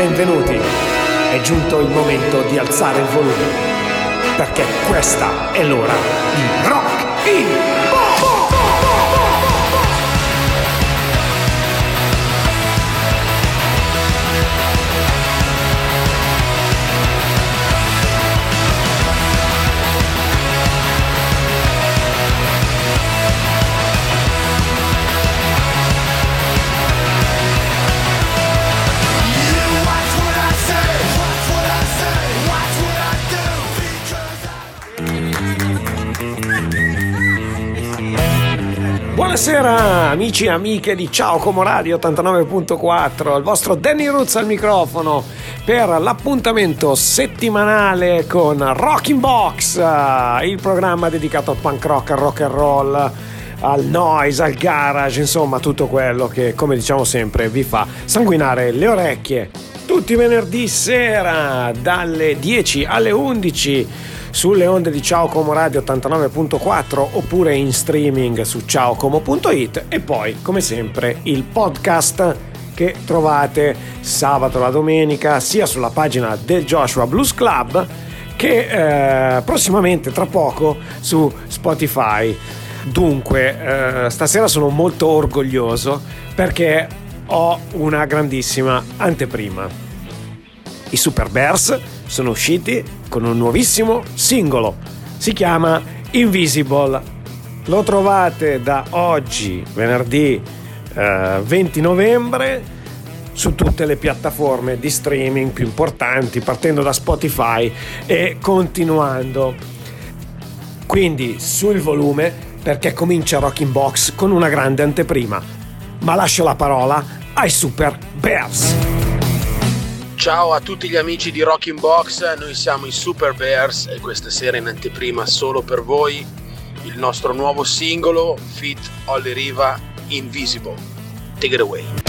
benvenuti. È giunto il momento di alzare il volume, perché questa è l'ora di Rock in Buonasera amici e amiche di Ciao Como Radio 89.4, il vostro Danny Roots al microfono per l'appuntamento settimanale con Rocking Box, il programma dedicato al punk rock, al rock and roll, al noise, al garage, insomma tutto quello che come diciamo sempre vi fa sanguinare le orecchie. Tutti venerdì sera dalle 10 alle 11 sulle onde di Ciao Como Radio 89.4 oppure in streaming su ciaocomo.it e poi come sempre il podcast che trovate sabato e la domenica sia sulla pagina del Joshua Blues Club che eh, prossimamente tra poco su Spotify. Dunque, eh, stasera sono molto orgoglioso perché ho una grandissima anteprima. I Super Bears sono usciti con un nuovissimo singolo. Si chiama Invisible. Lo trovate da oggi, venerdì eh, 20 novembre, su tutte le piattaforme di streaming più importanti, partendo da Spotify e continuando. Quindi sul volume perché comincia Rocking Box con una grande anteprima. Ma lascio la parola ai Super Bears. Ciao a tutti gli amici di Rocking Box, noi siamo i Super Bears e questa sera in anteprima solo per voi il nostro nuovo singolo Fit Olly Riva Invisible. Take it away.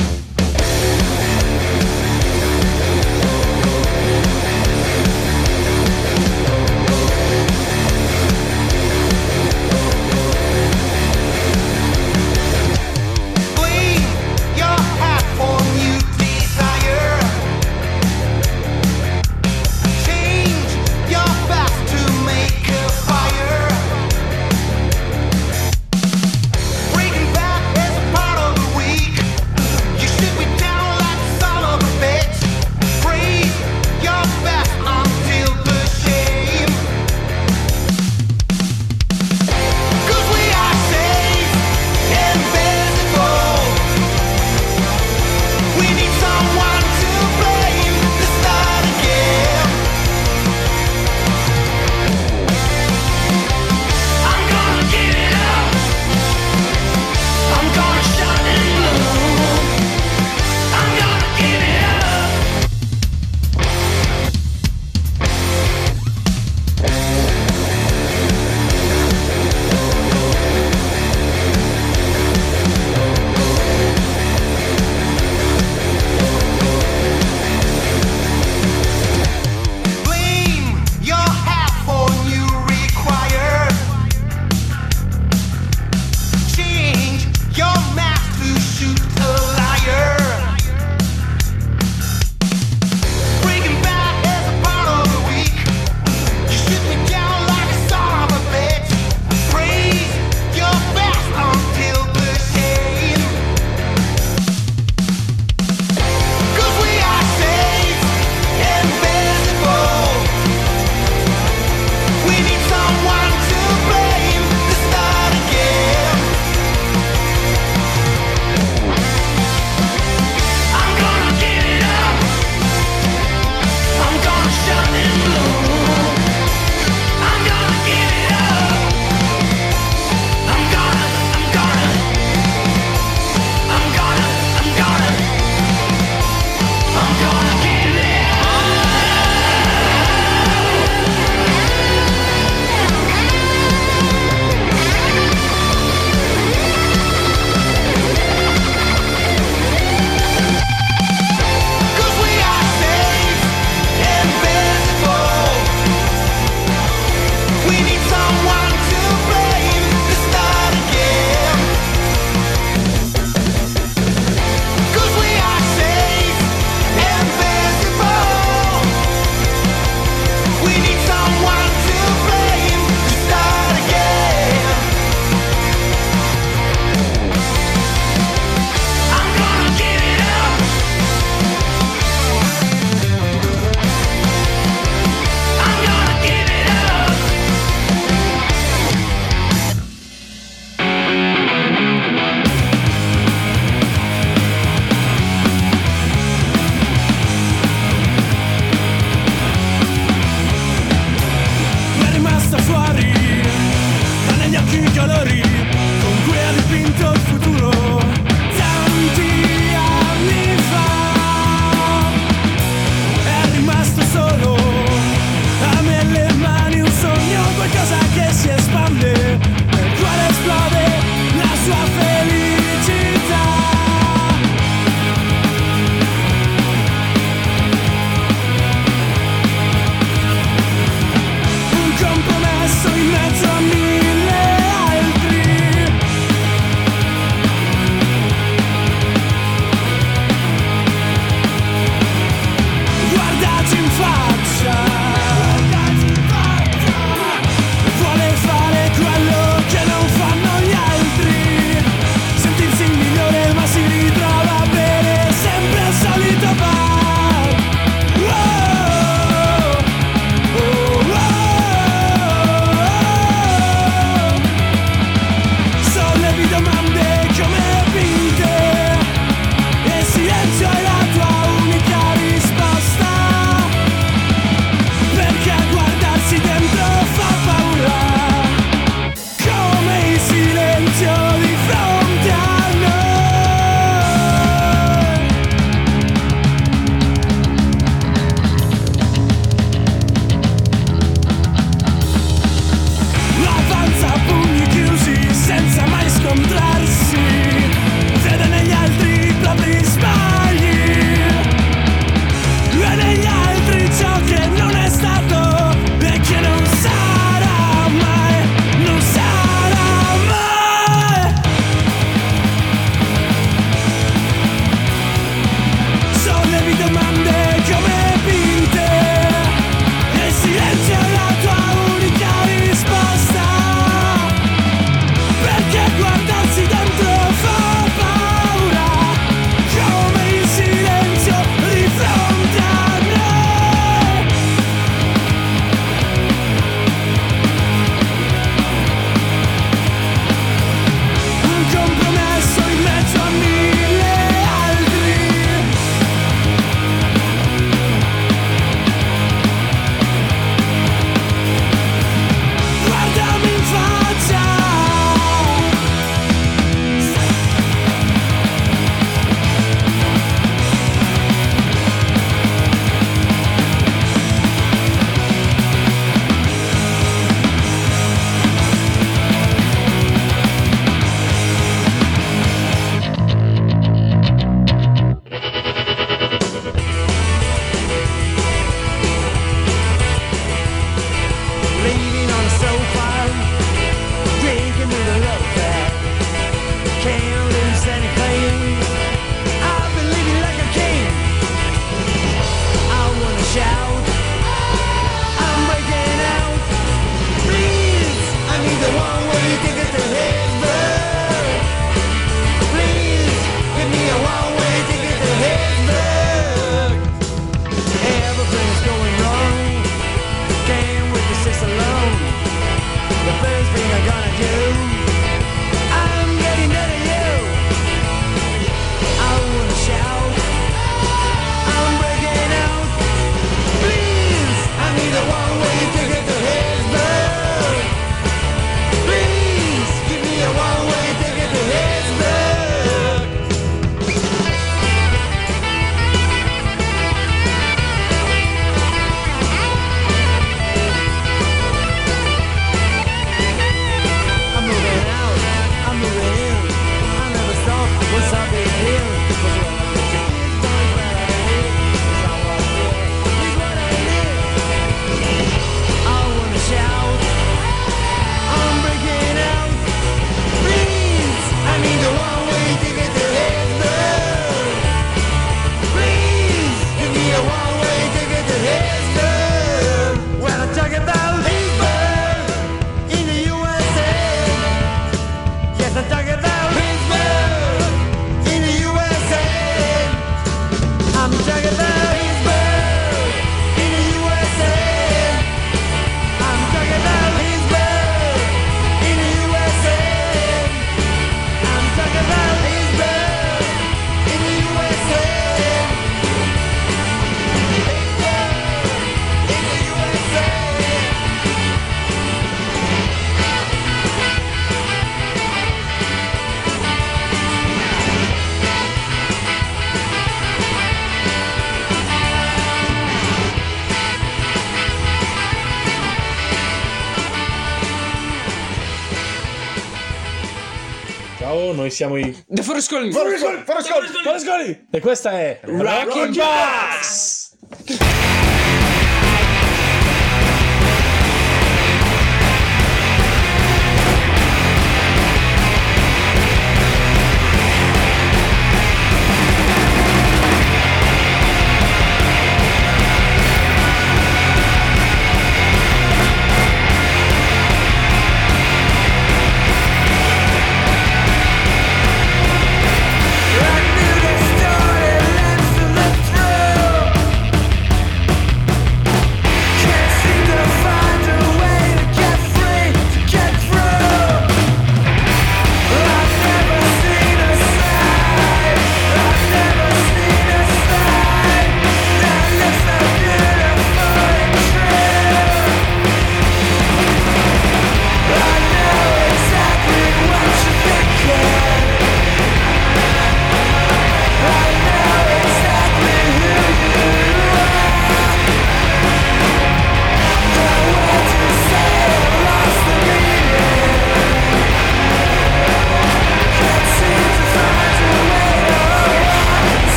Siamo i The Forescoli Forescoli Forescoli Forescoli e questa è Rocking Box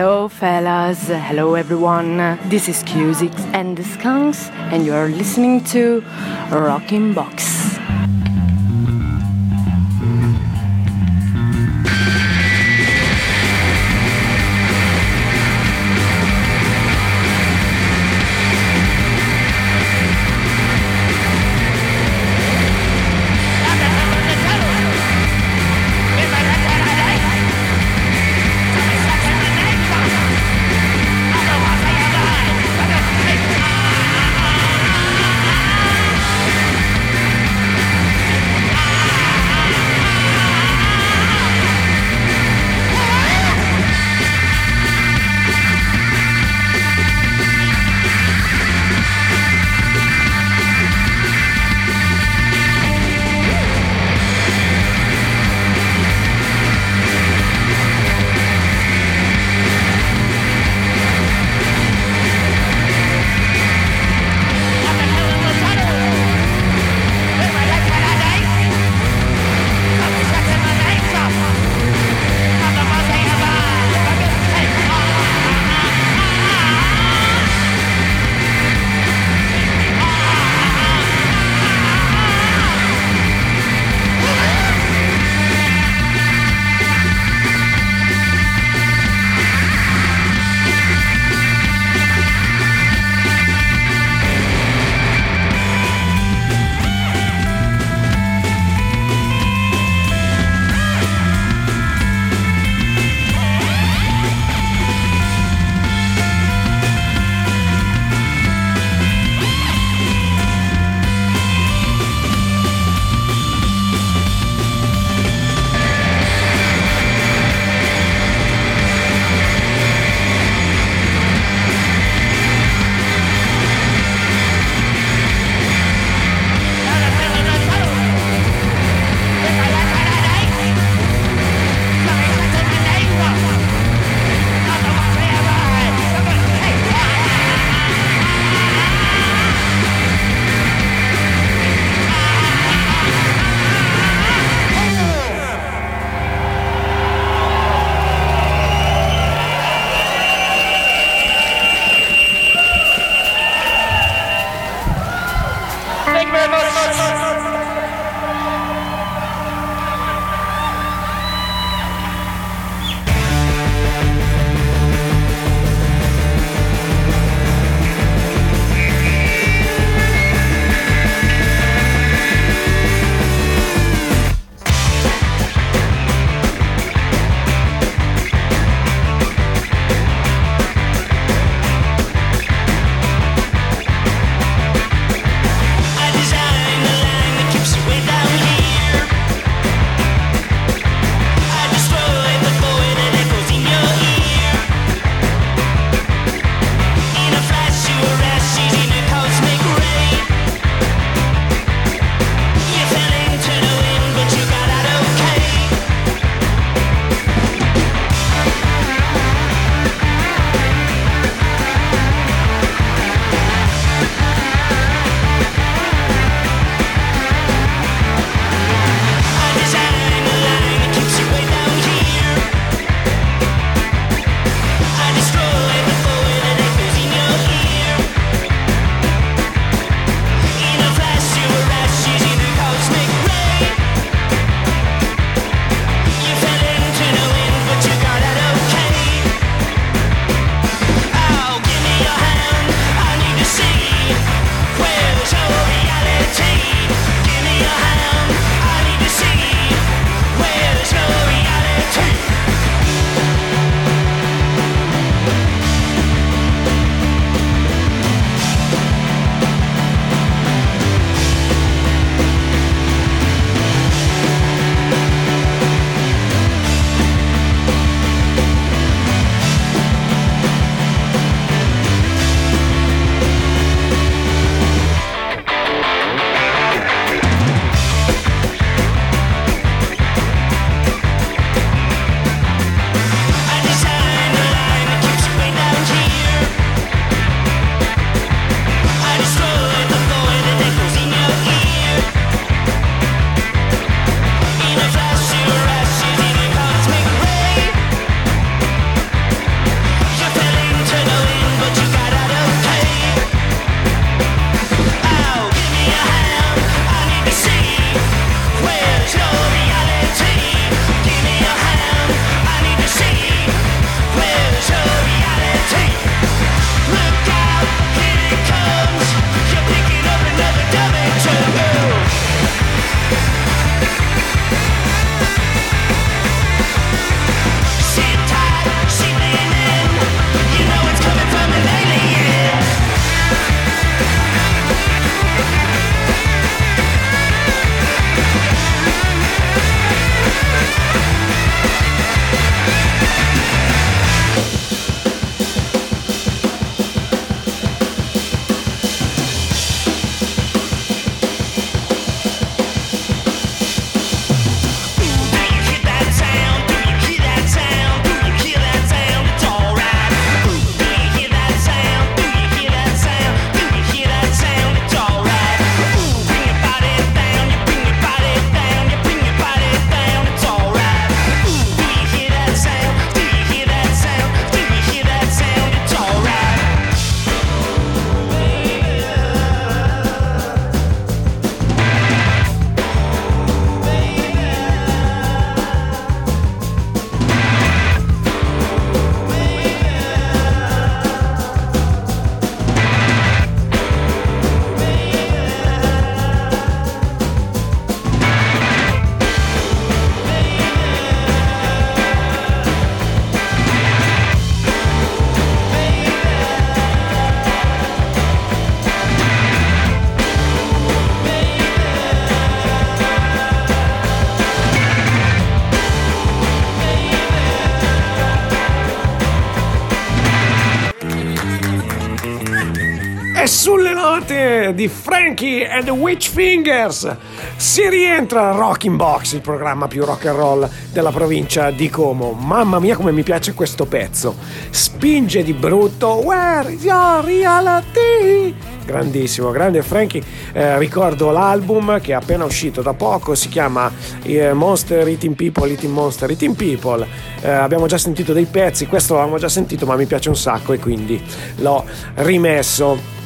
Hello, fellas. Hello, everyone. This is Cusix and the Skunks, and you are listening to Rocking Box. Di Frankie and the Witch Fingers. Si rientra a Rocking Box, il programma più rock and roll della provincia di Como. Mamma mia come mi piace questo pezzo. Spinge di brutto. Where is your reality? Grandissimo, grande Frankie. Eh, ricordo l'album che è appena uscito da poco, si chiama eh, Monster Eating People, Eating Monster Eating People. Eh, abbiamo già sentito dei pezzi, questo l'avevamo già sentito ma mi piace un sacco e quindi l'ho rimesso.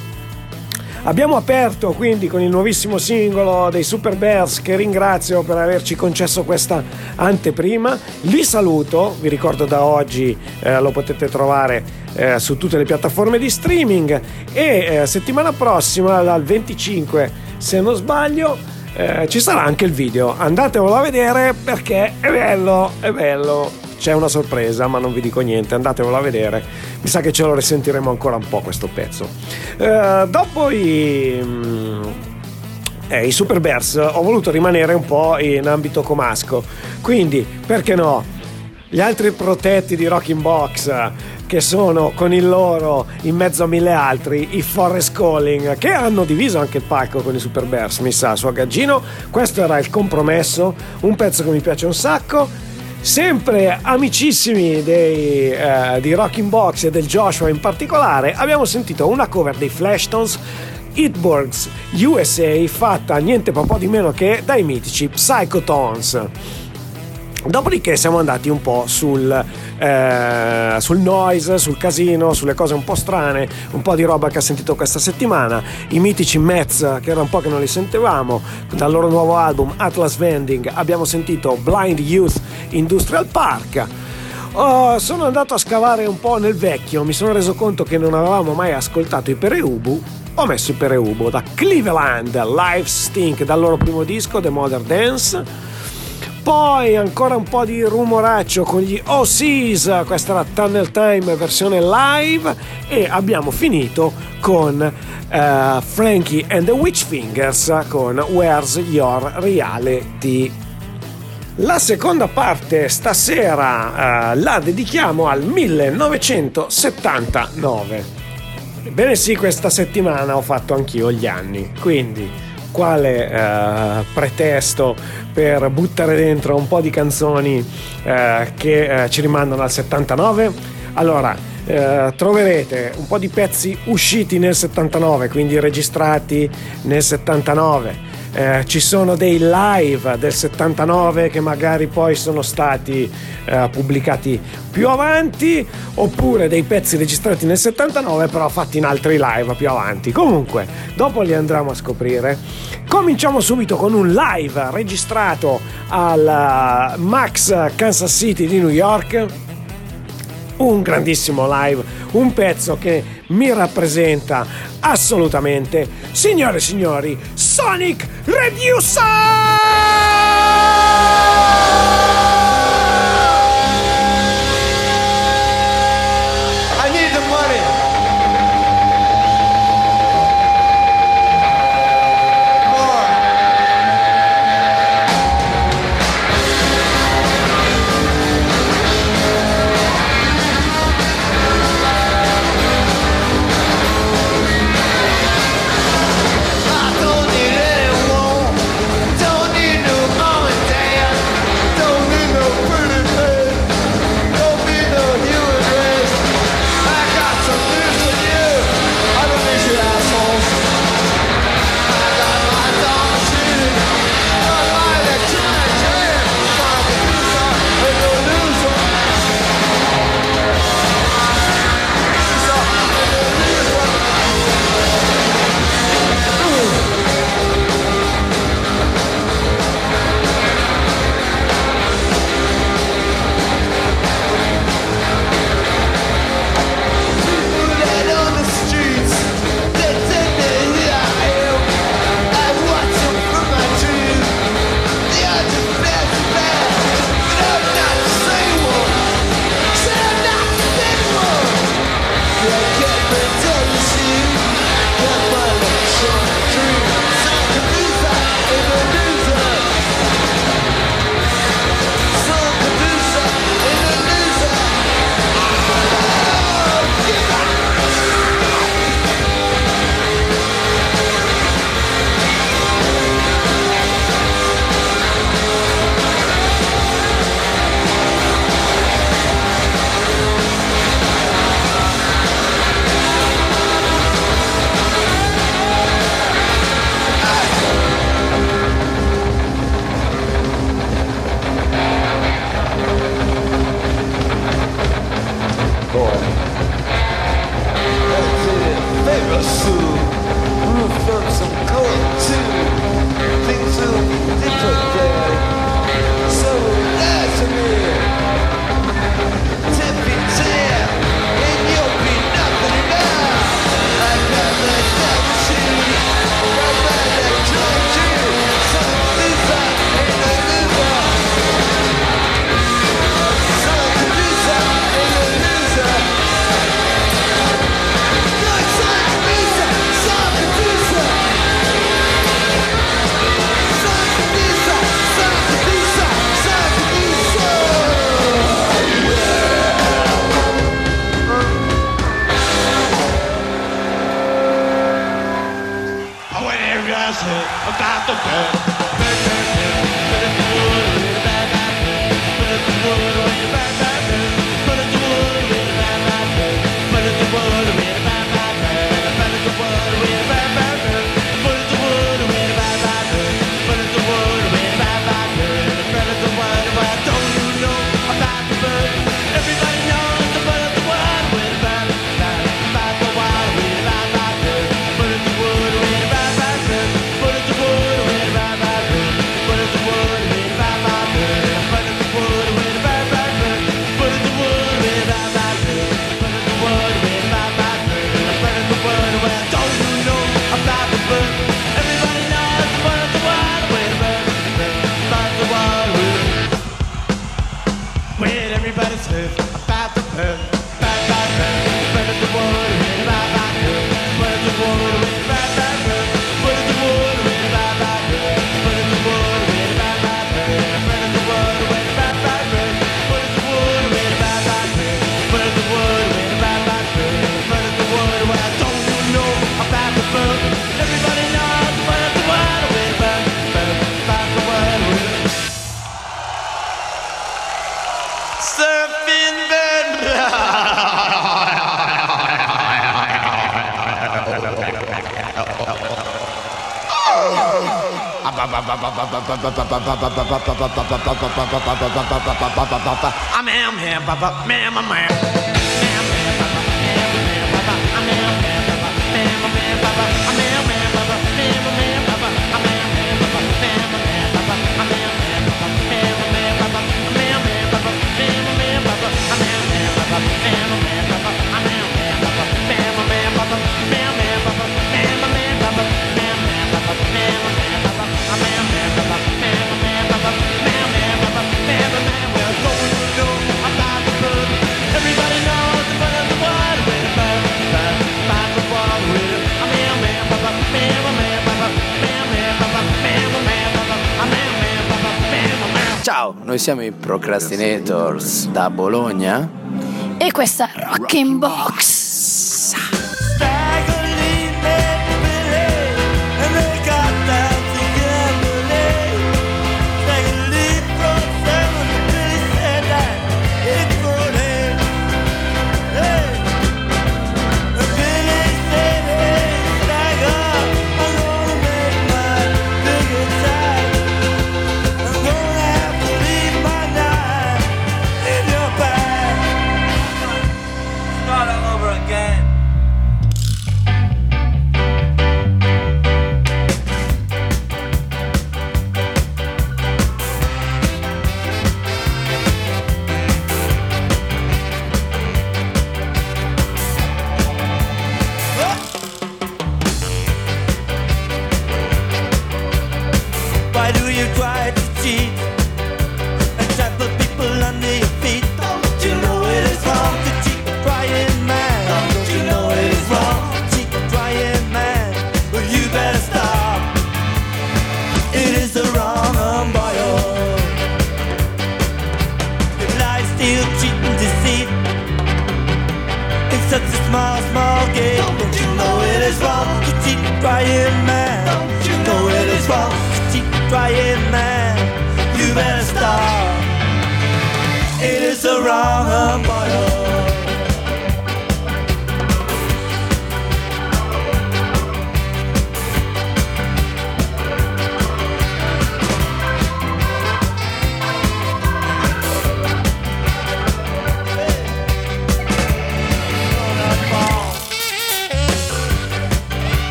Abbiamo aperto quindi con il nuovissimo singolo dei Super Bears che ringrazio per averci concesso questa anteprima. Li saluto, vi ricordo da oggi eh, lo potete trovare eh, su tutte le piattaforme di streaming e eh, settimana prossima dal 25 se non sbaglio eh, ci sarà anche il video. Andatevelo a vedere perché è bello, è bello c'è una sorpresa, ma non vi dico niente, andatevelo a vedere. Mi sa che ce lo risentiremo ancora un po' questo pezzo. Eh, dopo i. Mm, eh, i Super Bears ho voluto rimanere un po' in ambito comasco, quindi perché no? Gli altri protetti di Rocking Box che sono con il loro in mezzo a mille altri i Forest Calling che hanno diviso anche il palco con i Super Bears mi sa su Agaggino questo era il compromesso un pezzo che mi piace un sacco Sempre amicissimi dei, uh, di Rocking Box e del Joshua in particolare, abbiamo sentito una cover dei Flashtones Hitburgs USA fatta niente po' di meno che dai mitici Psychotones. Dopodiché siamo andati un po' sul, eh, sul noise, sul casino, sulle cose un po' strane, un po' di roba che ha sentito questa settimana. I mitici Mets, che era un po' che non li sentivamo, dal loro nuovo album Atlas Vending abbiamo sentito Blind Youth Industrial Park. Oh, sono andato a scavare un po' nel vecchio, mi sono reso conto che non avevamo mai ascoltato i Pereubu. Ho messo i Pereubu da Cleveland, Live Stink, dal loro primo disco, The Modern Dance poi ancora un po' di rumoraccio con gli OCs, questa era Tunnel Time versione live e abbiamo finito con uh, Frankie and the Witch Fingers con Where's Your Reality. La seconda parte stasera uh, la dedichiamo al 1979. Ebbene sì, questa settimana ho fatto anch'io gli anni, quindi quale eh, pretesto per buttare dentro un po' di canzoni eh, che eh, ci rimandano al 79. Allora, eh, troverete un po' di pezzi usciti nel 79, quindi registrati nel 79 eh, ci sono dei live del 79 che magari poi sono stati eh, pubblicati più avanti oppure dei pezzi registrati nel 79 però fatti in altri live più avanti. Comunque dopo li andremo a scoprire. Cominciamo subito con un live registrato al Max Kansas City di New York. Un grandissimo live, un pezzo che mi rappresenta assolutamente. Signore e signori, Sonic Reducer! I'm here, ma'am, ma'am. Noi siamo i Procrastinators da Bologna e questa Rockin' Box.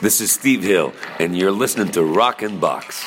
This is Steve Hill, and you're listening to Rockin' Box.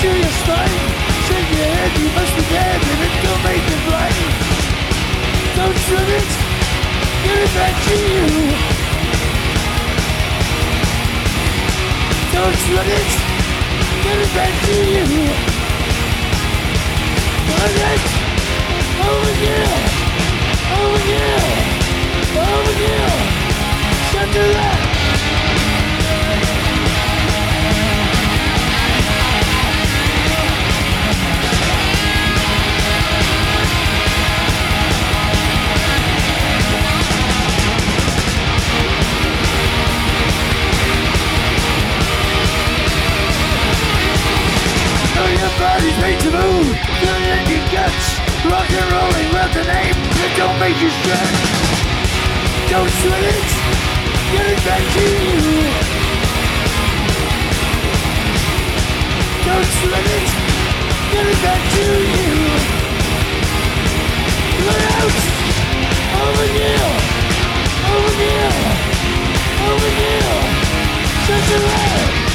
Do your thing Shake your head, you must be dead If it don't make it right Don't shoot it. Give it back to you. Don't shoot it. Give it back to you. Burn it. Over here. Over here. Over here. Shut the light bodies made to move, good in your guts. Rock and rolling left the name that don't make you stretch. Don't sweat it, get it back to you. Don't sweat it, get it back to you. Let out, overkill, overkill, overkill. Such a riot.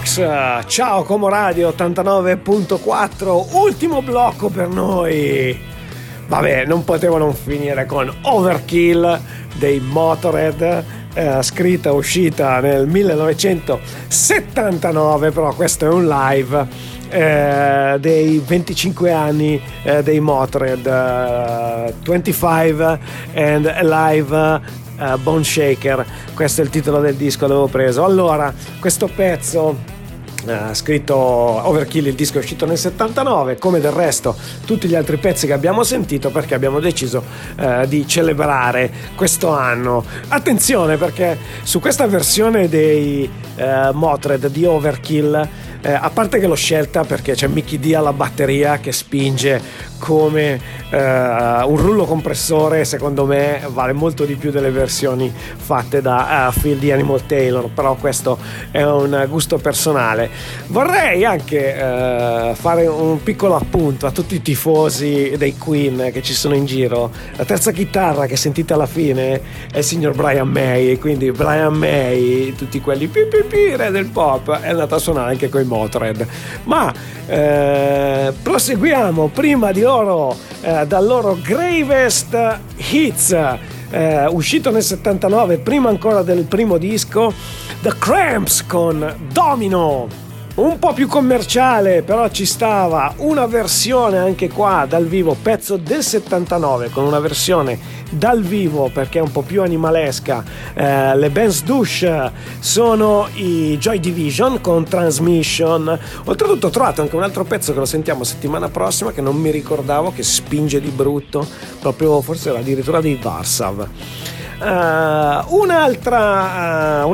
Box, ciao Como Radio 89.4, ultimo blocco per noi. Vabbè, non potevo non finire con Overkill dei Motorhead, eh, scritta uscita nel 1979, però questo è un live eh, dei 25 anni eh, dei Motorhead, eh, 25 and Alive eh, Bone Shaker, questo è il titolo del disco, l'avevo preso. Allora, questo pezzo eh, scritto Overkill, il disco è uscito nel 79, come del resto tutti gli altri pezzi che abbiamo sentito perché abbiamo deciso eh, di celebrare questo anno. Attenzione perché su questa versione dei eh, Motred di Overkill eh, a parte che l'ho scelta perché c'è Mickey D alla batteria che spinge come eh, un rullo compressore, secondo me vale molto di più delle versioni fatte da uh, Phil di Animal Taylor, però questo è un gusto personale. Vorrei anche eh, fare un piccolo appunto a tutti i tifosi dei Queen che ci sono in giro. La terza chitarra che sentite alla fine è il signor Brian May, quindi Brian May, tutti quelli pi pi pi re del pop, è andato a suonare anche con i Motörhead. Ma eh, proseguiamo prima di loro, eh, dal loro Gravest Hits. Eh, uscito nel 79, prima ancora del primo disco, The Cramps con Domino. Un po' più commerciale, però ci stava una versione anche qua dal vivo, pezzo del 79, con una versione dal vivo perché è un po' più animalesca. Eh, le Benz Douche sono i Joy Division con Transmission. Oltretutto ho trovato anche un altro pezzo che lo sentiamo settimana prossima che non mi ricordavo, che spinge di brutto, proprio forse era addirittura dei Varsav. Uh, uh, un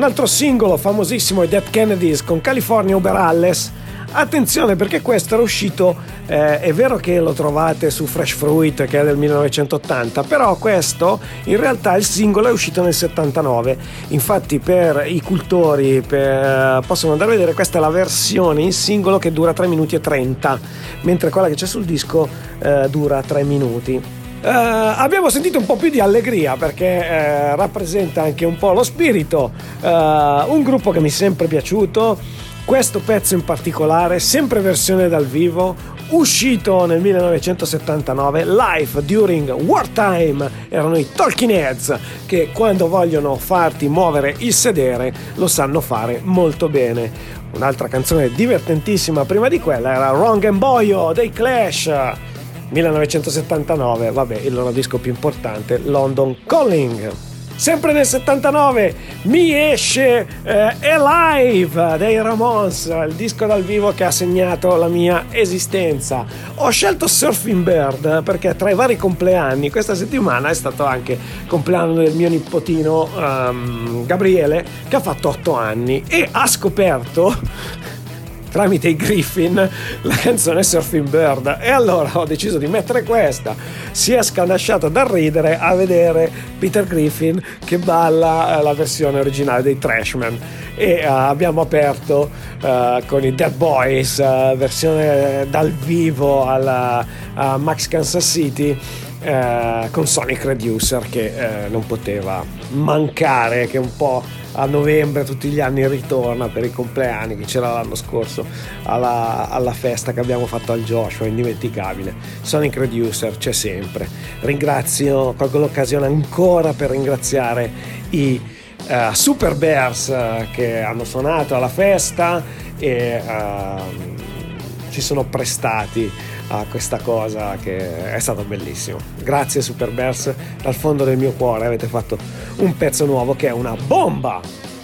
altro singolo famosissimo è Dead Kennedys con California Uberalles. Attenzione perché questo era uscito, eh, è vero che lo trovate su Fresh Fruit che è del 1980, però questo in realtà il singolo è uscito nel 79. Infatti per i cultori per, possono andare a vedere questa è la versione in singolo che dura 3 minuti e 30, mentre quella che c'è sul disco eh, dura 3 minuti. Uh, abbiamo sentito un po' più di allegria perché uh, rappresenta anche un po' lo spirito, uh, un gruppo che mi è sempre piaciuto, questo pezzo in particolare, sempre versione dal vivo, uscito nel 1979, live during wartime, erano i Talking Heads che quando vogliono farti muovere il sedere lo sanno fare molto bene. Un'altra canzone divertentissima prima di quella era Wrong and Boyo dei Clash. 1979, vabbè, il loro disco più importante, London Calling. Sempre nel 79 mi esce eh, Alive dei Ramones, il disco dal vivo che ha segnato la mia esistenza. Ho scelto Surfing Bird perché tra i vari compleanni questa settimana è stato anche il compleanno del mio nipotino um, Gabriele che ha fatto 8 anni e ha scoperto tramite i Griffin la canzone Surfing Bird. E allora ho deciso di mettere questa. Si è scanasciato dal ridere a vedere Peter Griffin che balla eh, la versione originale dei Trashman e uh, abbiamo aperto uh, con i Dead Boys uh, versione dal vivo alla a Max Kansas City con Sonic Reducer che non poteva mancare, che un po' a novembre tutti gli anni ritorna per i compleanni che c'era l'anno scorso alla, alla festa che abbiamo fatto al Joshua, indimenticabile. Sonic Reducer c'è sempre. Ringrazio, colgo l'occasione ancora per ringraziare i uh, Super Bears uh, che hanno suonato alla festa e uh, si sono prestati a questa cosa che è stato bellissimo. Grazie Super Bears dal fondo del mio cuore, avete fatto un pezzo nuovo che è una bomba.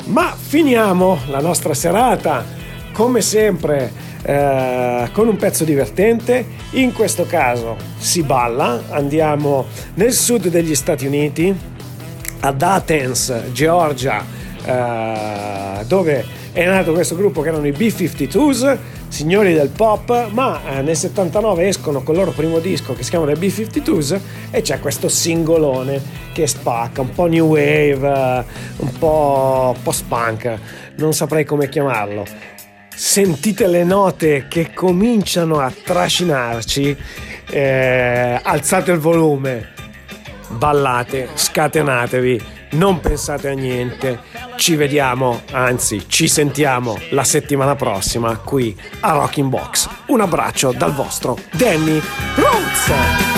Ma finiamo la nostra serata come sempre eh, con un pezzo divertente. In questo caso si balla, andiamo nel sud degli Stati Uniti, ad Athens, Georgia, eh, dove è nato questo gruppo che erano i B-52s, signori del pop, ma eh, nel 79 escono con il loro primo disco che si chiama The B-52s e c'è questo singolone che spacca, un po' new wave, eh, un po' post-punk, non saprei come chiamarlo. Sentite le note che cominciano a trascinarci, eh, alzate il volume, ballate, scatenatevi, non pensate a niente. Ci vediamo, anzi ci sentiamo la settimana prossima qui a Rocking Box. Un abbraccio dal vostro Danny Roots.